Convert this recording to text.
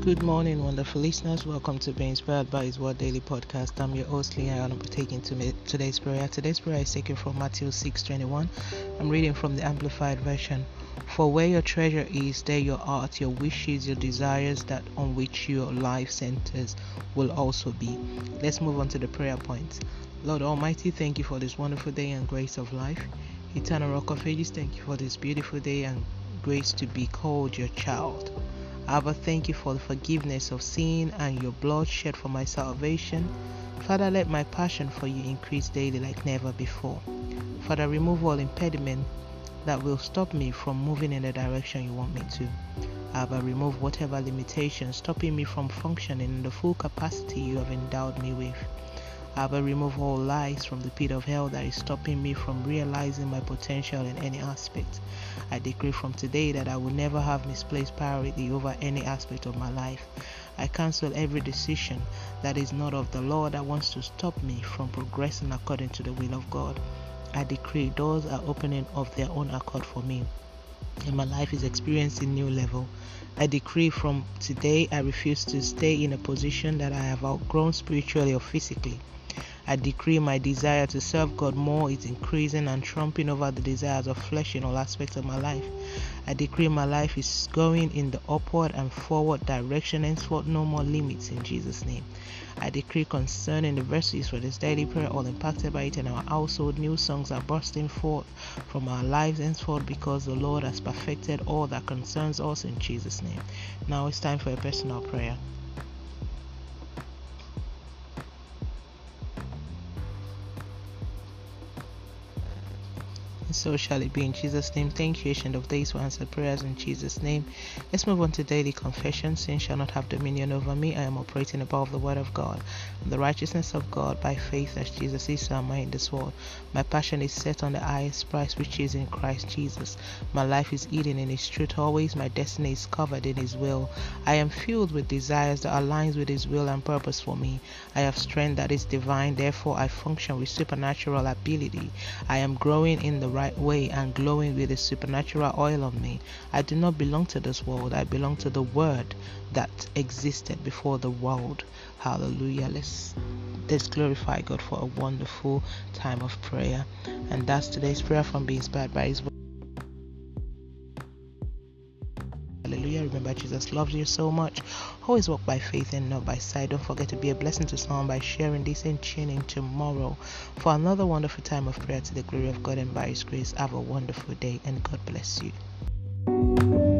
Good morning, wonderful listeners. Welcome to Be Inspired by His Word Daily Podcast. I'm your host, Leah, and I'm taking to today's prayer. Today's prayer is taken from Matthew 6:21. I'm reading from the Amplified Version. For where your treasure is, there your heart, your wishes, your desires, that on which your life centers, will also be. Let's move on to the prayer points. Lord Almighty, thank you for this wonderful day and grace of life. Eternal Rock of Ages, thank you for this beautiful day and grace to be called your child. Abba, thank you for the forgiveness of sin and your blood shed for my salvation. Father, let my passion for you increase daily like never before. Father, remove all impediment that will stop me from moving in the direction you want me to. Abba, remove whatever limitation stopping me from functioning in the full capacity you have endowed me with. Abba, remove all lies from the pit of hell that is stopping me from realizing my potential in any aspect. I decree from today that I will never have misplaced priority over any aspect of my life. I cancel every decision that is not of the Lord that wants to stop me from progressing according to the will of God. I decree doors are opening of their own accord for me and my life is experiencing new level. I decree from today I refuse to stay in a position that I have outgrown spiritually or physically. I decree my desire to serve God more is increasing and trumping over the desires of flesh in all aspects of my life. I decree my life is going in the upward and forward direction, henceforth no more limits in Jesus' name. I decree concerning the verses for this daily prayer, all impacted by it and our household, new songs are bursting forth from our lives henceforth because the Lord has perfected all that concerns us in Jesus' name. Now it's time for a personal prayer. So shall it be in Jesus' name. Thank you, Ancient of Days, for answered prayers in Jesus' name. Let's move on to daily confession. Sin shall not have dominion over me. I am operating above the word of God the righteousness of God by faith as Jesus is, so am I in this world. My passion is set on the highest price, which is in Christ Jesus. My life is eaten in His truth always. My destiny is covered in His will. I am filled with desires that aligns with His will and purpose for me. I have strength that is divine. Therefore, I function with supernatural ability. I am growing in the right way and glowing with the supernatural oil on me. I do not belong to this world. I belong to the word that existed before the world. Hallelujah. Let's let's glorify God for a wonderful time of prayer. And that's today's prayer from being inspired by his word. Hallelujah. Remember, Jesus loves you so much. Always walk by faith and not by sight. Don't forget to be a blessing to someone by sharing this and tuning tomorrow for another wonderful time of prayer to the glory of God and by His grace. Have a wonderful day and God bless you.